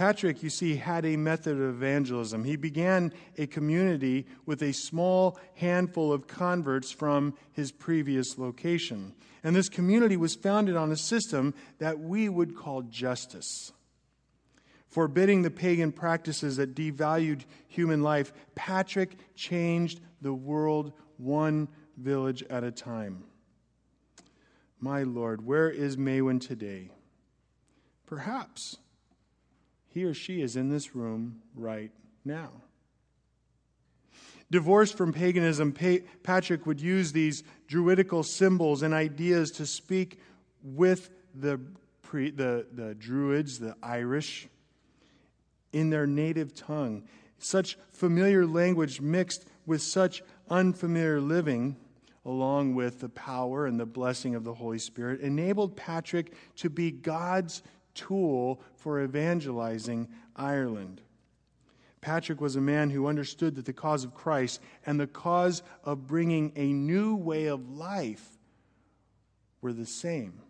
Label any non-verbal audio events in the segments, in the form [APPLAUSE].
Patrick, you see, had a method of evangelism. He began a community with a small handful of converts from his previous location. And this community was founded on a system that we would call justice. Forbidding the pagan practices that devalued human life, Patrick changed the world one village at a time. My Lord, where is Maewyn today? Perhaps he or she is in this room right now. Divorced from paganism, Patrick would use these druidical symbols and ideas to speak with the, pre, the, the Druids, the Irish, in their native tongue. Such familiar language mixed with such unfamiliar living, along with the power and the blessing of the Holy Spirit, enabled Patrick to be God's tool for evangelizing Ireland. Patrick was a man who understood that the cause of Christ and the cause of bringing a new way of life were the same.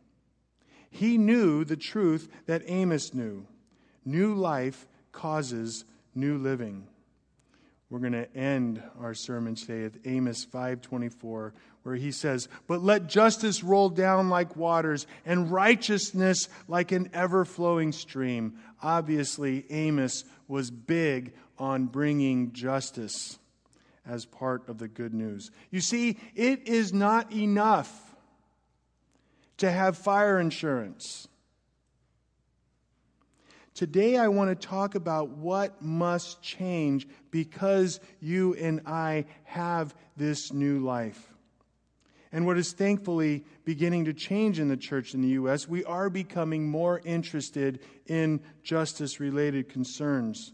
He knew the truth that Amos knew new life causes new living. We're going to end our sermon today with Amos 5:24 where he says, "But let justice roll down like waters and righteousness like an ever-flowing stream." Obviously, Amos was big on bringing justice as part of the good news. You see, it is not enough to have fire insurance. Today, I want to talk about what must change because you and I have this new life. And what is thankfully beginning to change in the church in the U.S., we are becoming more interested in justice related concerns.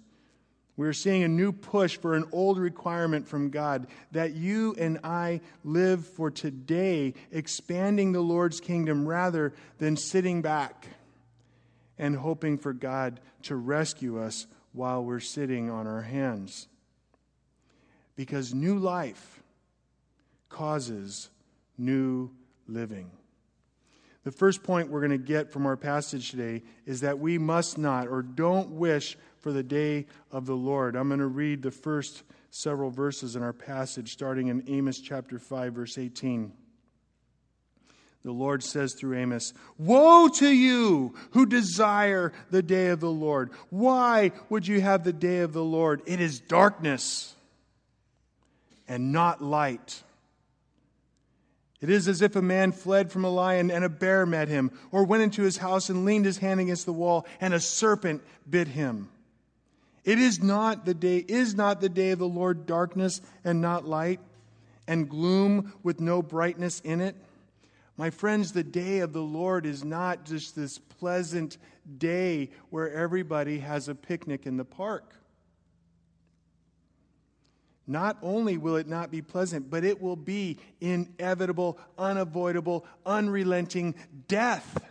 We're seeing a new push for an old requirement from God that you and I live for today, expanding the Lord's kingdom rather than sitting back and hoping for God to rescue us while we're sitting on our hands. Because new life causes new living. The first point we're going to get from our passage today is that we must not or don't wish for the day of the Lord. I'm going to read the first several verses in our passage, starting in Amos chapter 5, verse 18. The Lord says through Amos, Woe to you who desire the day of the Lord. Why would you have the day of the Lord? It is darkness and not light. It is as if a man fled from a lion and a bear met him, or went into his house and leaned his hand against the wall and a serpent bit him. It is not the day, is not the day of the Lord darkness and not light, and gloom with no brightness in it? My friends, the day of the Lord is not just this pleasant day where everybody has a picnic in the park. Not only will it not be pleasant, but it will be inevitable, unavoidable, unrelenting death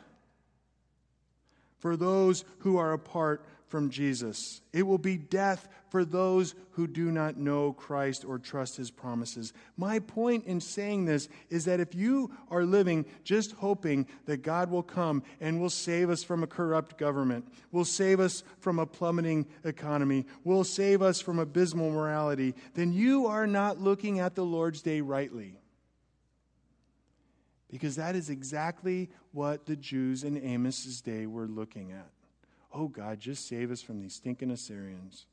for those who are apart from Jesus. It will be death for those who do not know Christ or trust his promises. My point in saying this is that if you are living just hoping that God will come and will save us from a corrupt government, will save us from a plummeting economy, will save us from abysmal morality, then you are not looking at the Lord's day rightly. Because that is exactly what the Jews in Amos's day were looking at. Oh God, just save us from these stinking Assyrians.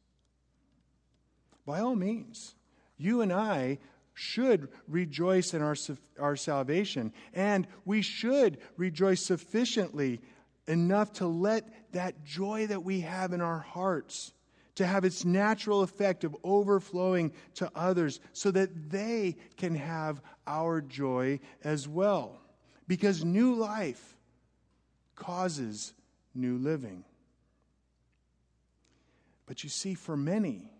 By all means, you and I should rejoice in our, our salvation, and we should rejoice sufficiently enough to let that joy that we have in our hearts to have its natural effect of overflowing to others so that they can have our joy as well because new life causes new living but you see, for many,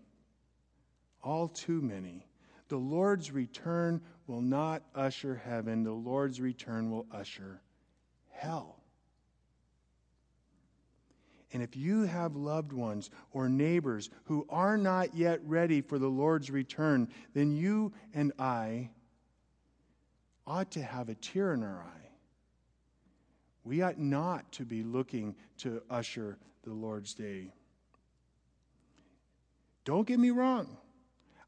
all too many, the Lord's return will not usher heaven, the Lord's return will usher hell. And if you have loved ones or neighbors who are not yet ready for the Lord's return, then you and I ought to have a tear in our eye. We ought not to be looking to usher the Lord's day Don't get me wrong.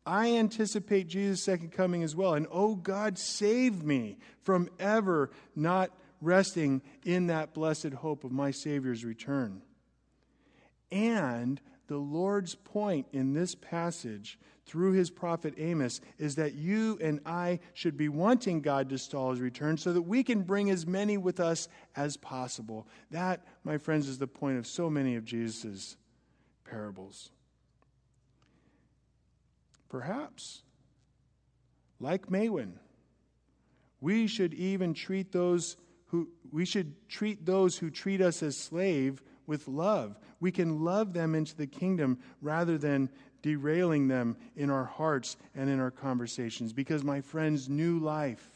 I anticipate Jesus' second coming as well. And oh God, save me from ever not resting in that blessed hope of my Savior's return. And the Lord's point in this passage through his prophet Amos is that you and I should be wanting God to stall his return so that we can bring as many with us as possible. That, my friends, is the point of so many of Jesus' parables. Perhaps, like Maewyn, we should even treat those who we should treat those who treat us as slave with love. We can love them into the kingdom rather than derailing them in our hearts and in our conversations. Because, my friends, new life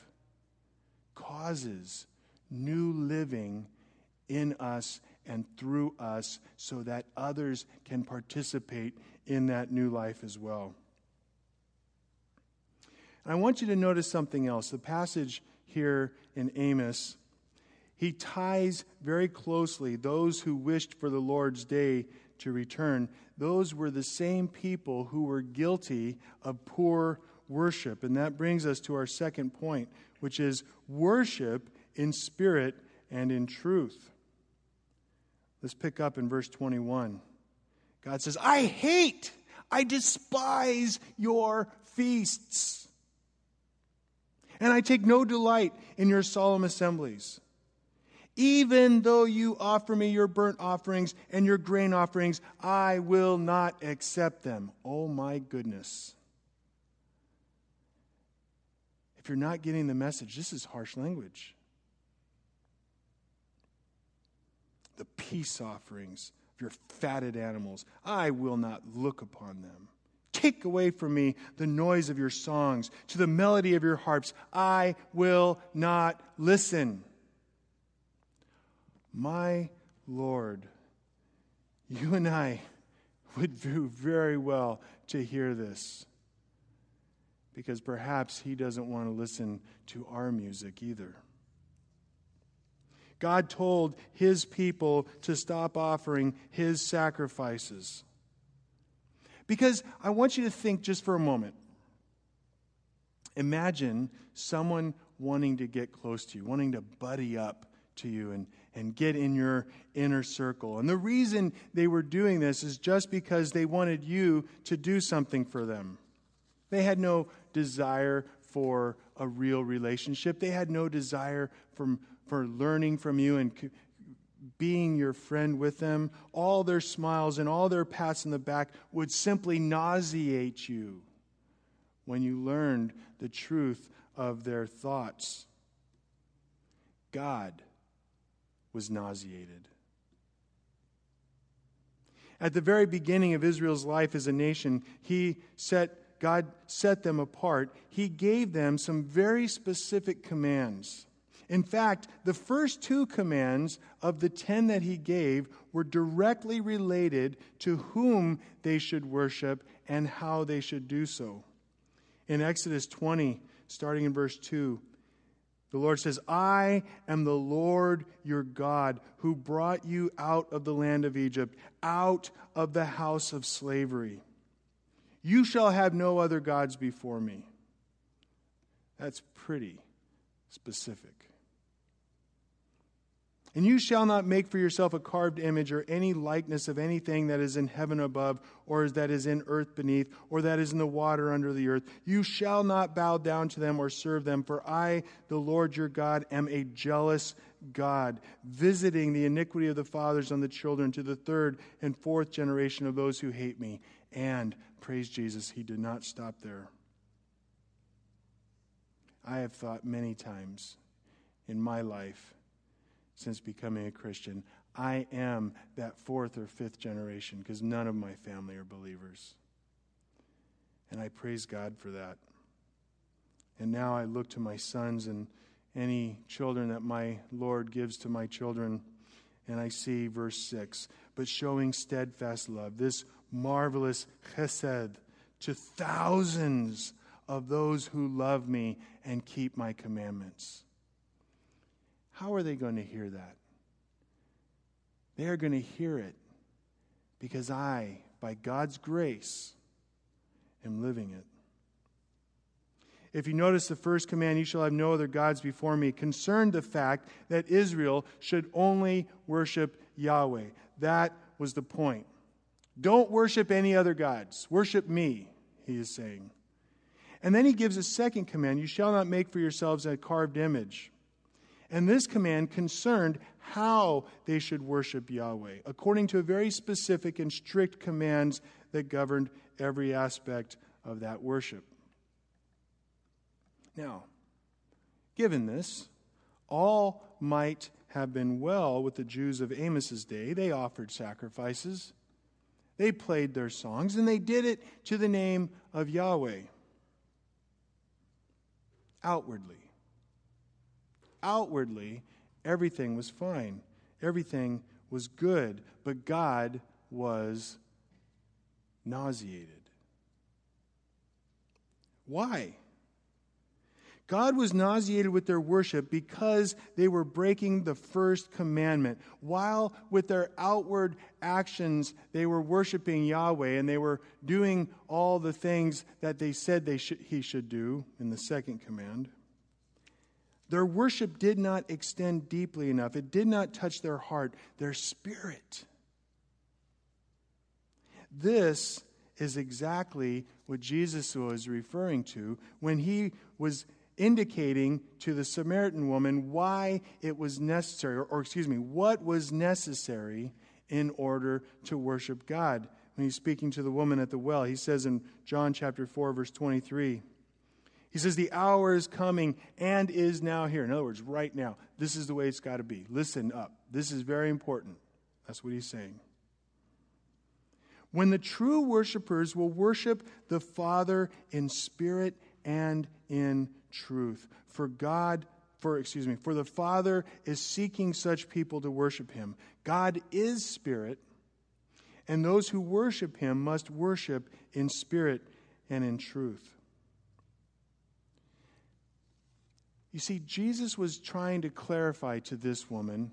causes new living in us and through us so that others can participate in that new life as well. And I want you to notice something else. The passage here in Amos, he ties very closely those who wished for the Lord's day to return. Those were the same people who were guilty of poor worship. And that brings us to our second point, which is worship in spirit and in truth. Let's pick up in verse 21. God says, I hate, I despise your feasts and I take no delight in your solemn assemblies. Even though you offer me your burnt offerings and your grain offerings, I will not accept them. Oh my goodness. If you're not getting the message, this is harsh language. The peace offerings of your fatted animals, I will not look upon them. Take away from me the noise of your songs. To the melody of your harps, I will not listen. My Lord, you and I would do very well to hear this because perhaps He doesn't want to listen to our music either. God told His people to stop offering His sacrifices. Because I want you to think just for a moment. Imagine someone wanting to get close to you, wanting to buddy up to you and, and get in your inner circle. And the reason they were doing this is just because they wanted you to do something for them. They had no desire for a real relationship, they had no desire from, for learning from you and being your friend with them, all their smiles and all their pats in the back would simply nauseate you when you learned the truth of their thoughts. God was nauseated. At the very beginning of Israel's life as a nation, he set God set them apart. He gave them some very specific commands. In fact, the first two commands of the ten that he gave were directly related to whom they should worship and how they should do so. In Exodus 20, starting in verse 2, the Lord says, I am the Lord your God who brought you out of the land of Egypt, out of the house of slavery. You shall have no other gods before me. That's pretty specific. And you shall not make for yourself a carved image or any likeness of anything that is in heaven above, or that is in earth beneath, or that is in the water under the earth. You shall not bow down to them or serve them, for I, the Lord your God, am a jealous God, visiting the iniquity of the fathers on the children to the third and fourth generation of those who hate me. And, praise Jesus, he did not stop there. I have thought many times in my life since becoming a Christian. I am that fourth or fifth generation because none of my family are believers. And I praise God for that. And now I look to my sons and any children that my Lord gives to my children, and I see verse 6 but showing steadfast love, this marvelous chesed to thousands of those who love me and keep my commandments. How are they going to hear that? They are going to hear it because I, by God's grace, am living it. If you notice the first command, you shall have no other gods before me, concerned the fact that Israel should only worship Yahweh. That was the point. Don't worship any other gods. Worship me, he is saying. And then he gives a second command You shall not make for yourselves a carved image. And this command concerned how they should worship Yahweh, according to very specific and strict commands that governed every aspect of that worship. Now, given this, all might have been well with the Jews of Amos's day. They offered sacrifices, they played their songs, and they did it to the name of Yahweh. Outwardly. Outwardly, everything was fine. Everything was good, but God was nauseated. Why? God was nauseated with their worship because they were breaking the first commandment. While with their outward actions they were worshiping Yahweh and they were doing all the things that they said they should, he should do in the second command, their worship did not extend deeply enough. It did not touch their heart, their spirit. This is exactly what Jesus was referring to when he was indicating to the Samaritan woman why it was necessary, or, or, excuse me, what was necessary in order to worship God. When he's speaking to the woman at the well, he says in John chapter 4, verse 23, he says, The hour is coming and is now here. In other words, right now. This is the way it's got to be. Listen up. This is very important. That's what he's saying. When the true worshipers will worship the Father in spirit and in truth. For God, for excuse me, for the Father is seeking such people to worship him. God is spirit, and those who worship him must worship in spirit and in truth. You see, Jesus was trying to clarify to this woman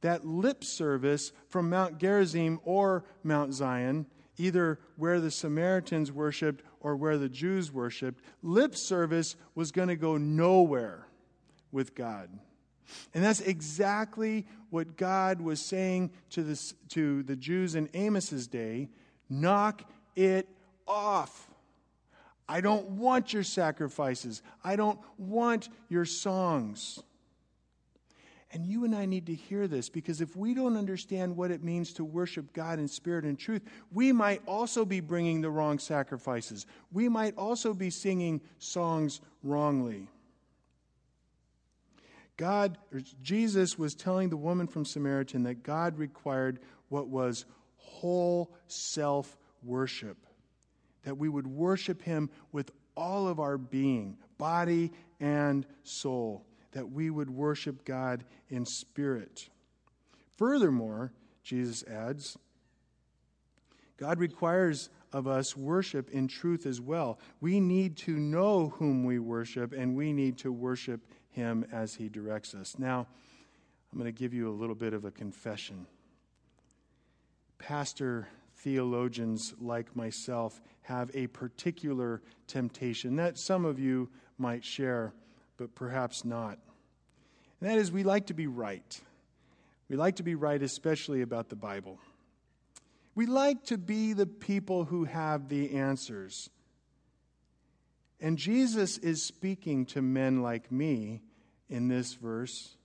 that lip service from Mount Gerizim or Mount Zion, either where the Samaritans worshiped or where the Jews worshiped, lip service was going to go nowhere with God. And that's exactly what God was saying to, this, to the Jews in Amos's day knock it off. I don't want your sacrifices. I don't want your songs. And you and I need to hear this because if we don't understand what it means to worship God in spirit and truth, we might also be bringing the wrong sacrifices. We might also be singing songs wrongly. God, Jesus was telling the woman from Samaritan that God required what was whole self worship, that we would worship Him with all of our being, body and soul that we would worship God in spirit. Furthermore, Jesus adds, God requires of us worship in truth as well. We need to know whom we worship, and we need to worship him as he directs us. Now, I'm going to give you a little bit of a confession. Pastor theologians like myself have a particular temptation that some of you might share but perhaps not. And that is, we like to be right. We like to be right, especially about the Bible. We like to be the people who have the answers. And Jesus is speaking to men like me in this verse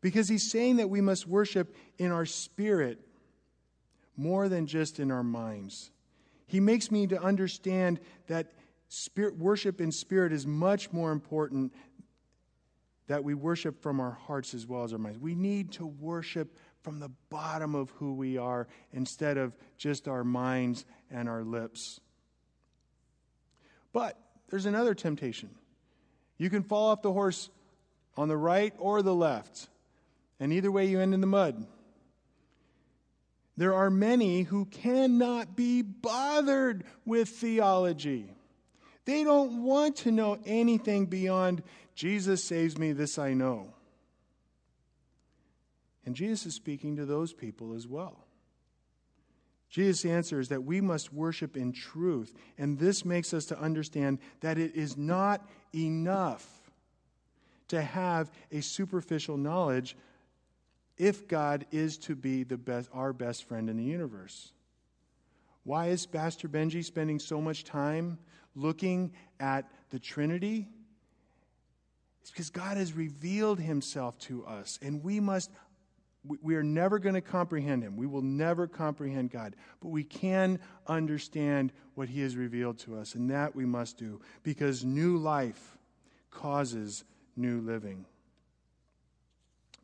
because he's saying that we must worship in our spirit more than just in our minds. He makes me to understand that spirit, worship in spirit is much more important that we worship from our hearts as well as our minds. We need to worship from the bottom of who we are instead of just our minds and our lips. But there's another temptation. You can fall off the horse on the right or the left, and either way you end in the mud. There are many who cannot be bothered with theology. They don't want to know anything beyond Jesus saves me, this I know. And Jesus is speaking to those people as well. Jesus' answer is that we must worship in truth. And this makes us to understand that it is not enough to have a superficial knowledge if God is to be the best, our best friend in the universe. Why is Pastor Benji spending so much time looking at the Trinity? It's because God has revealed himself to us, and we must we are never going to comprehend him. We will never comprehend God. But we can understand what he has revealed to us, and that we must do because new life causes new living.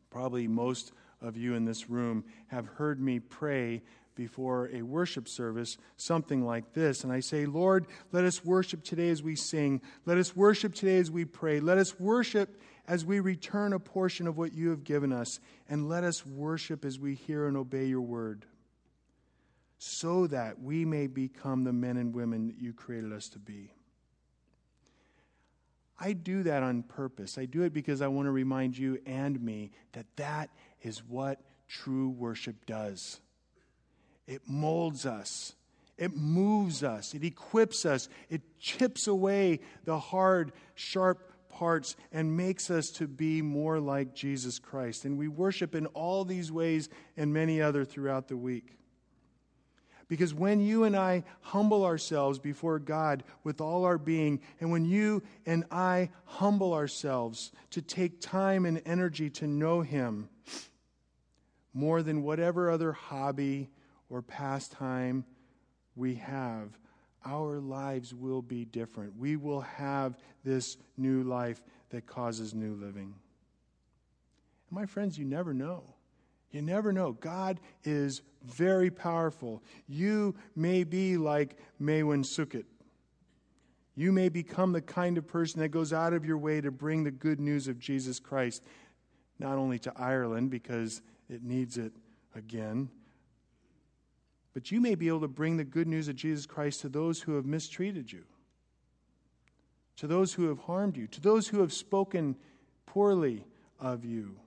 Probably most of you in this room have heard me pray before a worship service something like this. And I say, Lord, let us worship today as we sing. Let us worship today as we pray. Let us worship as we return a portion of what you have given us. And let us worship as we hear and obey your word. So that we may become the men and women that you created us to be. I do that on purpose. I do it because I want to remind you and me that that is what true worship does. It molds us, it moves us, it equips us, it chips away the hard, sharp parts and makes us to be more like Jesus Christ. And we worship in all these ways and many other throughout the week. Because when you and I humble ourselves before God with all our being, and when you and I humble ourselves to take time and energy to know Him more than whatever other hobby or pastime we have, our lives will be different. We will have this new life that causes new living. And my friends, you never know. You never know. God is very powerful. You may be like Maewyn Succat. You may become the kind of person that goes out of your way to bring the good news of Jesus Christ, not only to Ireland because it needs it again, but you may be able to bring the good news of Jesus Christ to those who have mistreated you, to those who have harmed you, to those who have spoken poorly of you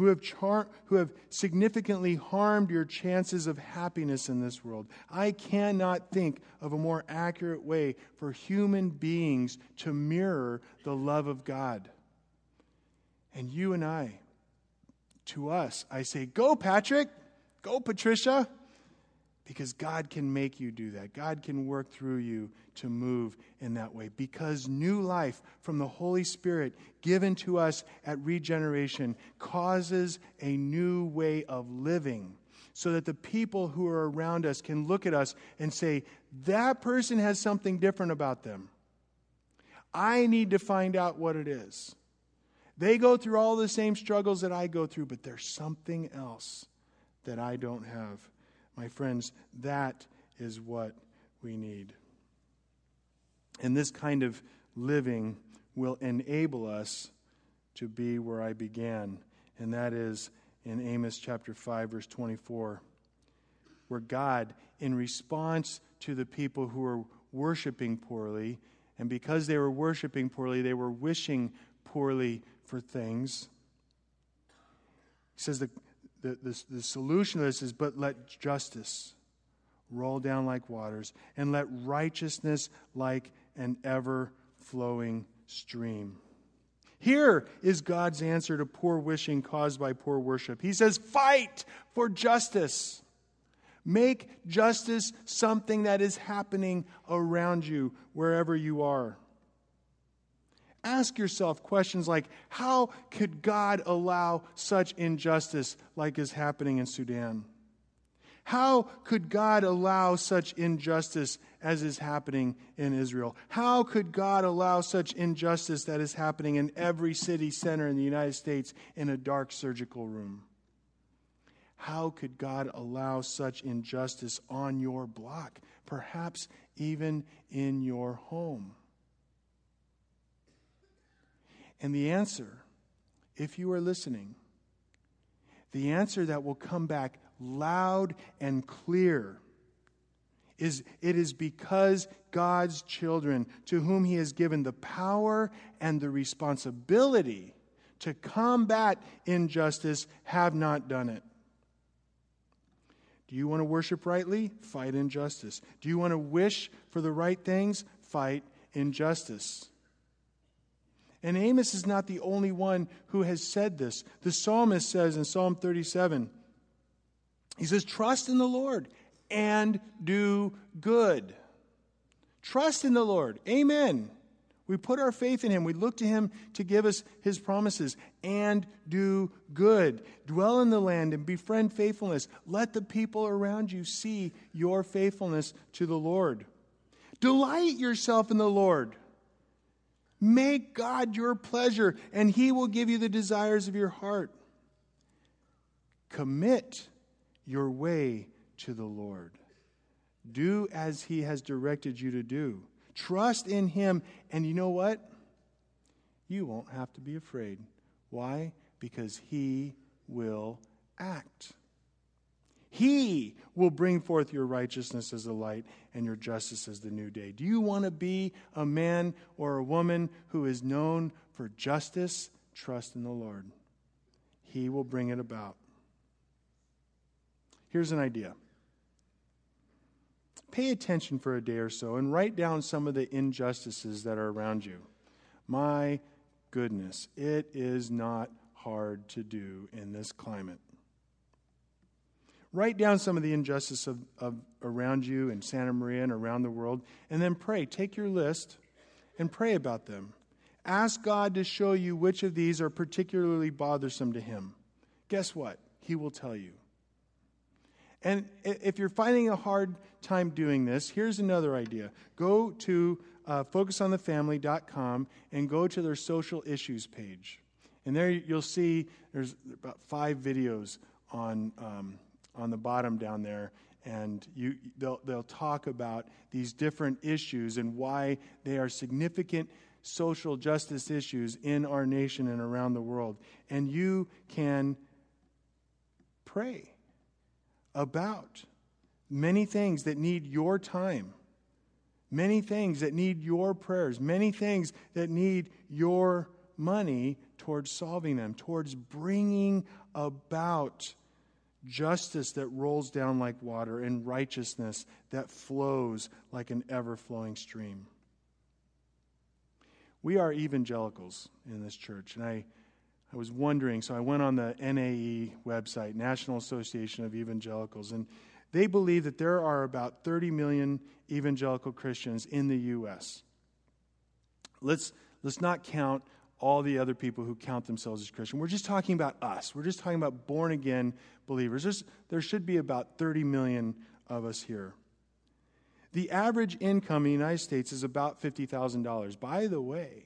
who have, char- who have significantly harmed your chances of happiness in this world. I cannot think of a more accurate way for human beings to mirror the love of God. And you and I, to us, I say, Go, Patrick! Go, Patricia! Because God can make you do that. God can work through you to move in that way. Because new life from the Holy Spirit given to us at regeneration causes a new way of living. So that the people who are around us can look at us and say, that person has something different about them. I need to find out what it is. They go through all the same struggles that I go through, but there's something else that I don't have. My friends, that is what we need. And this kind of living will enable us to be where I began, and that is in Amos chapter 5, verse 24, where God, in response to the people who were worshiping poorly, and because they were worshiping poorly, they were wishing poorly for things. He says that the, the, the solution to this is but let justice roll down like waters, and let righteousness like an ever flowing stream. Here is God's answer to poor wishing caused by poor worship. He says, Fight for justice. Make justice something that is happening around you, wherever you are. Ask yourself questions like how could God allow such injustice like is happening in Sudan? How could God allow such injustice as is happening in Israel? How could God allow such injustice that is happening in every city center in the United States in a dark surgical room? How could God allow such injustice on your block, perhaps even in your home? And the answer, if you are listening, the answer that will come back loud and clear is it is because God's children, to whom He has given the power and the responsibility to combat injustice, have not done it. Do you want to worship rightly? Fight injustice. Do you want to wish for the right things? Fight injustice. And Amos is not the only one who has said this. The psalmist says in Psalm 37, he says, Trust in the Lord and do good. Trust in the Lord. Amen. We put our faith in Him. We look to Him to give us His promises and do good. Dwell in the land and befriend faithfulness. Let the people around you see your faithfulness to the Lord. Delight yourself in the Lord. Make God your pleasure, and He will give you the desires of your heart. Commit your way to the Lord. Do as He has directed you to do. Trust in Him, and you know what? You won't have to be afraid. Why? Because He will act. He will bring forth your righteousness as the light and your justice as the new day. Do you want to be a man or a woman who is known for justice? Trust in the Lord. He will bring it about. Here's an idea pay attention for a day or so and write down some of the injustices that are around you. My goodness, it is not hard to do in this climate. Write down some of the injustice of, of around you in Santa Maria and around the world, and then pray. Take your list and pray about them. Ask God to show you which of these are particularly bothersome to Him. Guess what? He will tell you. And if you're finding a hard time doing this, here's another idea. Go to uh, focusonthefamily.com and go to their social issues page. And there you'll see there's about five videos on, um, on the bottom down there. And you, they'll, they'll talk about these different issues and why they are significant social justice issues in our nation and around the world. And you can pray about many things that need your time, many things that need your prayers, many things that need your money towards solving them, towards bringing about justice that rolls down like water and righteousness that flows like an ever flowing stream. We are evangelicals in this church, and I I was wondering, so I went on the NAE website, National Association of Evangelicals, and they believe that there are about 30 million evangelical Christians in the U.S. Let's, let's not count all the other people who count themselves as Christian. We're just talking about us. We're just talking about born again believers. There's, there should be about 30 million of us here. The average income in the United States is about $50,000. By the way,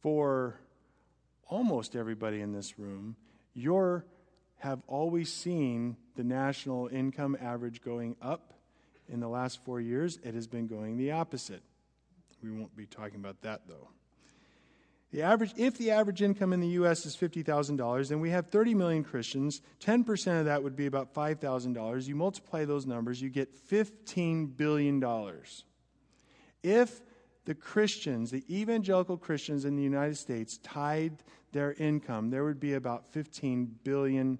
for almost everybody in this room, you have always seen the national income average going up. In the last four years, it has been going the opposite. We won't be talking about that though. The average, if the average income in the U.S. is $50,000, then we have 30 million Christians. 10% of that would be about $5,000. You multiply those numbers, you get $15 billion. If the Christians, the evangelical Christians in the United States, tithed their income, there would be about $15 billion.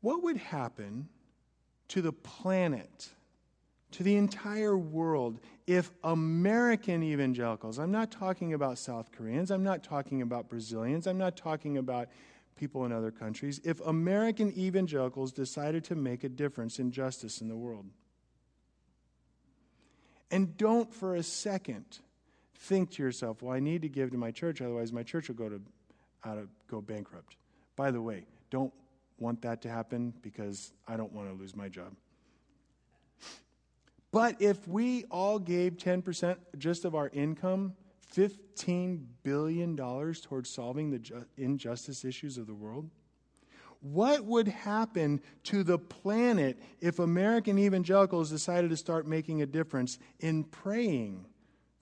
What would happen to the planet, to the entire world, if American evangelicals, I'm not talking about South Koreans, I'm not talking about Brazilians, I'm not talking about people in other countries if American evangelicals decided to make a difference in justice in the world. And don't for a second think to yourself, well, I need to give to my church, otherwise my church will go to out of go bankrupt. By the way, don't want that to happen because I don't want to lose my job. But if we all gave 10% just of our income $15 billion towards solving the ju- injustice issues of the world? What would happen to the planet if American evangelicals decided to start making a difference in praying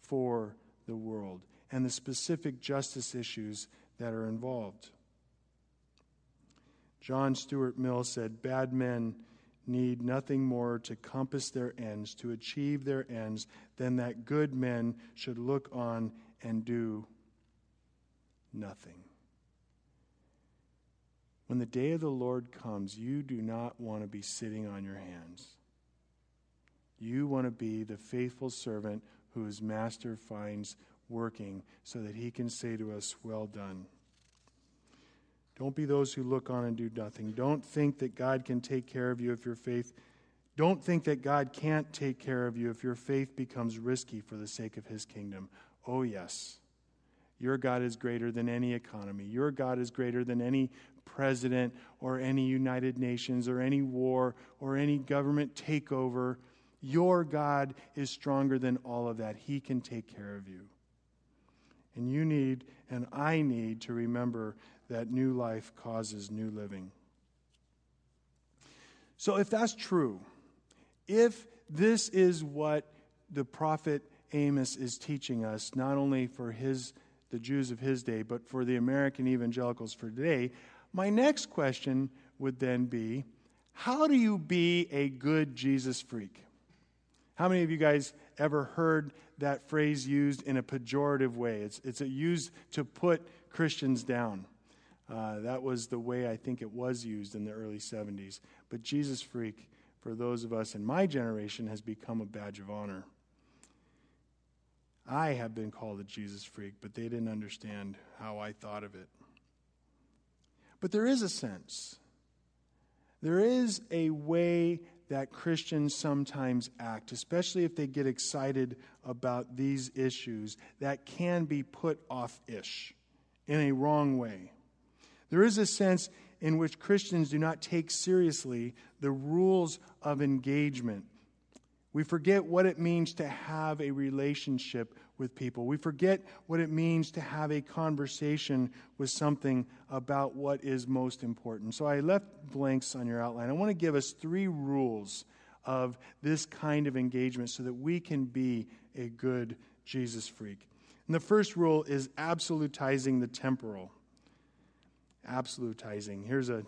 for the world and the specific justice issues that are involved? John Stuart Mill said, Bad men need nothing more to compass their ends, to achieve their ends, than that good men should look on and do nothing. When the day of the Lord comes, you do not want to be sitting on your hands. You want to be the faithful servant whose master finds working so that he can say to us, Well done. Don't be those who look on and do nothing. Don't think that God can take care of you if your faith. Don't think that God can't take care of you if your faith becomes risky for the sake of his kingdom. Oh, yes. Your God is greater than any economy. Your God is greater than any president or any United Nations or any war or any government takeover. Your God is stronger than all of that. He can take care of you. And you need, and I need, to remember that new life causes new living. So, if that's true, if this is what the prophet Amos is teaching us, not only for his the Jews of his day, but for the American evangelicals for today, my next question would then be how do you be a good Jesus freak? How many of you guys ever heard that phrase used in a pejorative way? It's, it's used to put Christians down. Uh, that was the way I think it was used in the early 70s. But Jesus freak, for those of us in my generation, has become a badge of honor. I have been called a Jesus freak, but they didn't understand how I thought of it. But there is a sense. There is a way that Christians sometimes act, especially if they get excited about these issues, that can be put off ish in a wrong way. There is a sense in which Christians do not take seriously the rules of engagement. We forget what it means to have a relationship with people. We forget what it means to have a conversation with something about what is most important. So I left blanks on your outline. I want to give us three rules of this kind of engagement so that we can be a good Jesus freak. And the first rule is absolutizing the temporal absolutizing. Here's a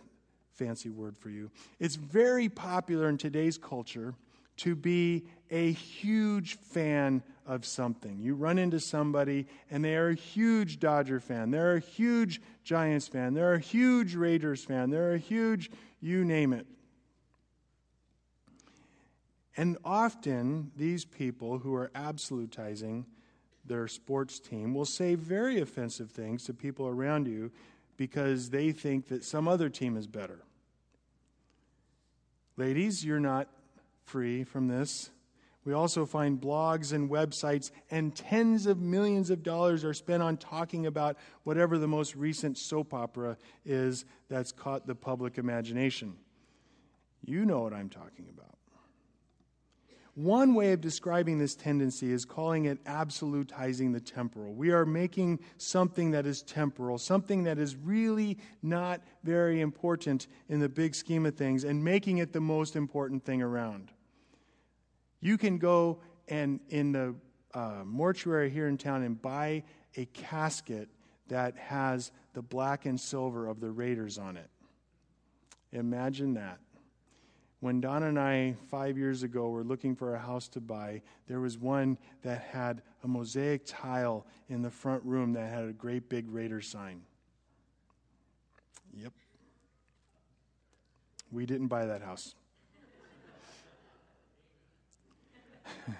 fancy word for you. It's very popular in today's culture to be a huge fan of something. You run into somebody and they are a huge Dodger fan, they're a huge Giants fan, they're a huge Raiders fan, they're a huge you name it. And often, these people who are absolutizing their sports team will say very offensive things to people around you because they think that some other team is better. Ladies, you're not free from this. We also find blogs and websites, and tens of millions of dollars are spent on talking about whatever the most recent soap opera is that's caught the public imagination. You know what I'm talking about. One way of describing this tendency is calling it absolutizing the temporal. We are making something that is temporal, something that is really not very important in the big scheme of things, and making it the most important thing around. You can go and in the uh, mortuary here in town and buy a casket that has the black and silver of the Raiders on it. Imagine that. When Don and I, five years ago, were looking for a house to buy, there was one that had a mosaic tile in the front room that had a great big Raider sign. Yep. We didn't buy that house. [LAUGHS]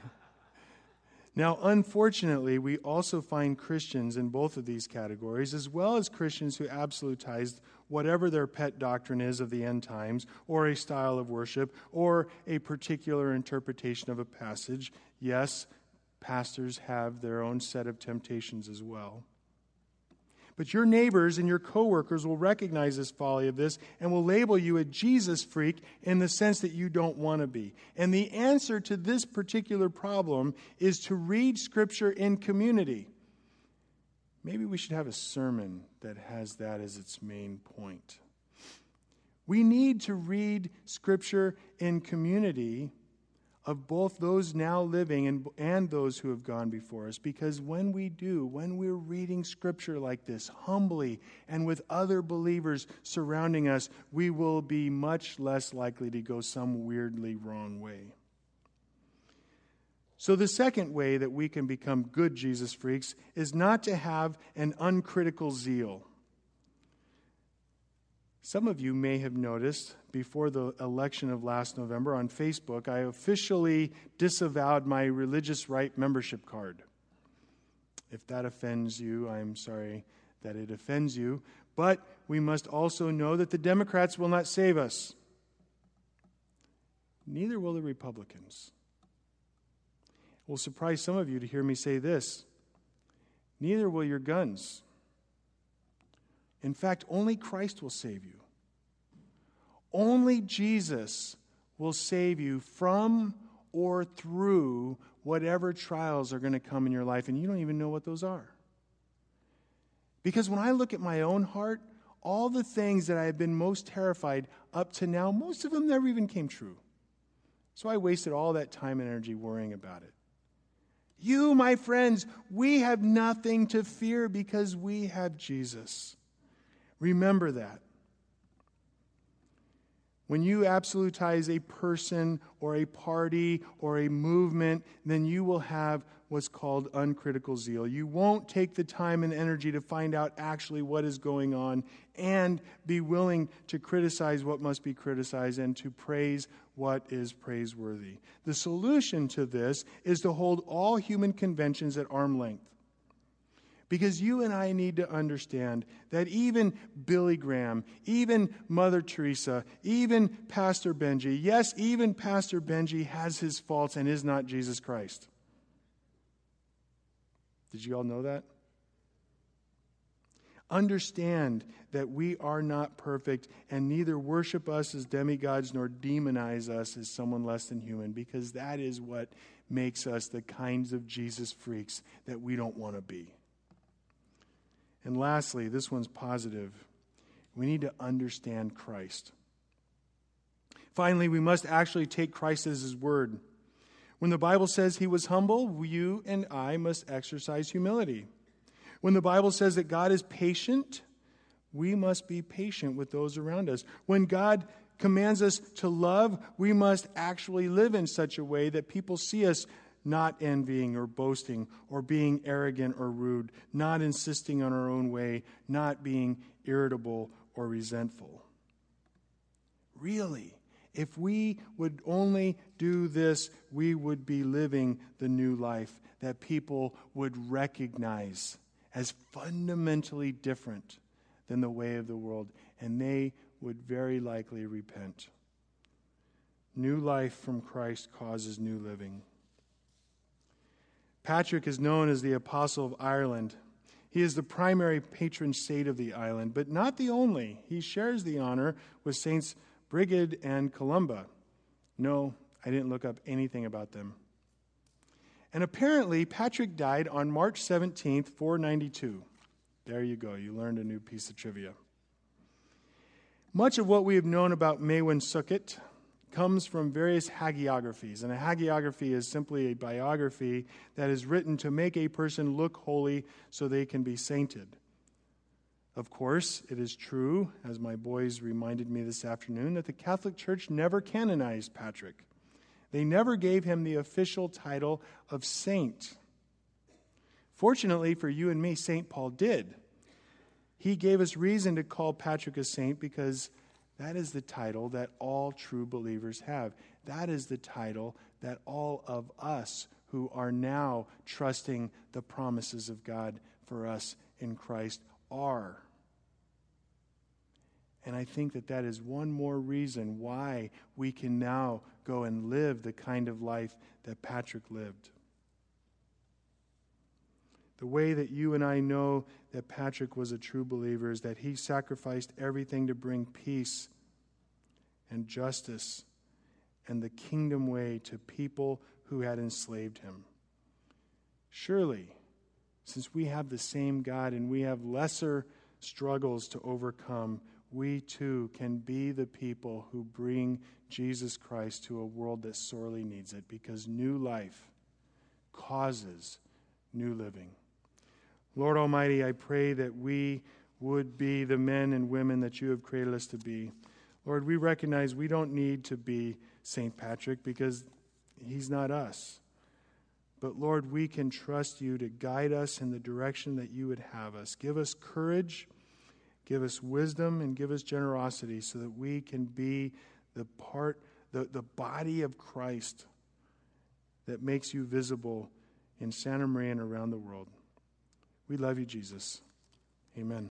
Now, unfortunately, we also find Christians in both of these categories, as well as Christians who absolutize whatever their pet doctrine is of the end times, or a style of worship, or a particular interpretation of a passage. Yes, pastors have their own set of temptations as well. But your neighbors and your coworkers will recognize this folly of this and will label you a Jesus freak in the sense that you don't want to be. And the answer to this particular problem is to read Scripture in community. Maybe we should have a sermon that has that as its main point. We need to read Scripture in community of both those now living and, and those who have gone before us. Because when we do, when we're reading scripture like this, humbly and with other believers surrounding us, we will be much less likely to go some weirdly wrong way. So, the second way that we can become good Jesus freaks is not to have an uncritical zeal. Some of you may have noticed before the election of last November on Facebook, I officially disavowed my religious right membership card. If that offends you, I'm sorry that it offends you. But we must also know that the Democrats will not save us. Neither will the Republicans. Will surprise some of you to hear me say this. Neither will your guns. In fact, only Christ will save you. Only Jesus will save you from or through whatever trials are going to come in your life, and you don't even know what those are. Because when I look at my own heart, all the things that I have been most terrified up to now, most of them never even came true. So I wasted all that time and energy worrying about it. You, my friends, we have nothing to fear because we have Jesus. Remember that. When you absolutize a person or a party or a movement, then you will have what's called uncritical zeal. You won't take the time and energy to find out actually what is going on and be willing to criticize what must be criticized and to praise what is praiseworthy. The solution to this is to hold all human conventions at arm length. Because you and I need to understand that even Billy Graham, even Mother Teresa, even Pastor Benji, yes, even Pastor Benji has his faults and is not Jesus Christ. Did you all know that? Understand that we are not perfect and neither worship us as demigods nor demonize us as someone less than human because that is what makes us the kinds of Jesus freaks that we don't want to be. And lastly, this one's positive. We need to understand Christ. Finally, we must actually take Christ as his word. When the Bible says he was humble, you and I must exercise humility. When the Bible says that God is patient, we must be patient with those around us. When God commands us to love, we must actually live in such a way that people see us not envying or boasting or being arrogant or rude, not insisting on our own way, not being irritable or resentful. Really, if we would only do this, we would be living the new life that people would recognize as fundamentally different than the way of the world, and they would very likely repent. New life from Christ causes new living. Patrick is known as the Apostle of Ireland. He is the primary patron saint of the island, but not the only. He shares the honor with Saints Brigid and Columba. No, I didn't look up anything about them. And apparently, Patrick died on March 17th, 492. There you go, you learned a new piece of trivia. Much of what we have known about Maewyn Succat comes from various hagiographies. And a hagiography is simply a biography that is written to make a person look holy so they can be sainted. Of course, it is true, as my boys reminded me this afternoon, that the Catholic Church never canonized Patrick. They never gave him the official title of saint. Fortunately for you and me, St. Paul did. He gave us reason to call Patrick a saint because that is the title that all true believers have. That is the title that all of us who are now trusting the promises of God for us in Christ are. And I think that that is one more reason why we can now go and live the kind of life that Patrick lived. The way that you and I know that Patrick was a true believer is that he sacrificed everything to bring peace and justice and the kingdom way to people who had enslaved him. Surely, since we have the same God and we have lesser struggles to overcome, we too can be the people who bring Jesus Christ to a world that sorely needs it because new life causes new living. Lord Almighty, I pray that we would be the men and women that you have created us to be. Lord, we recognize we don't need to be St. Patrick because he's not us. But Lord, we can trust you to guide us in the direction that you would have us. Give us courage Give us wisdom and give us generosity so that we can be the part, the, the body of Christ that makes you visible in Santa Maria and around the world. We love you, Jesus. Amen.